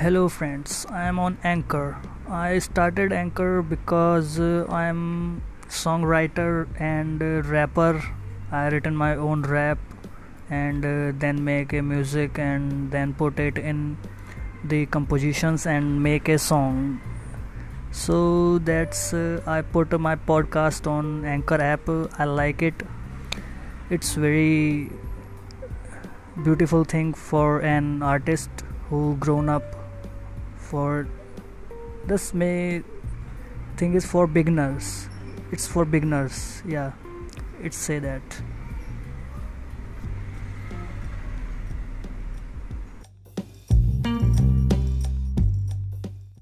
Hello, friends. I am on Anchor. I started Anchor because uh, I am songwriter and uh, rapper. I written my own rap and uh, then make a music and then put it in the compositions and make a song. So that's uh, I put my podcast on Anchor app. I like it. It's very beautiful thing for an artist who grown up for this may thing is for beginners. It's for beginners yeah. It's say that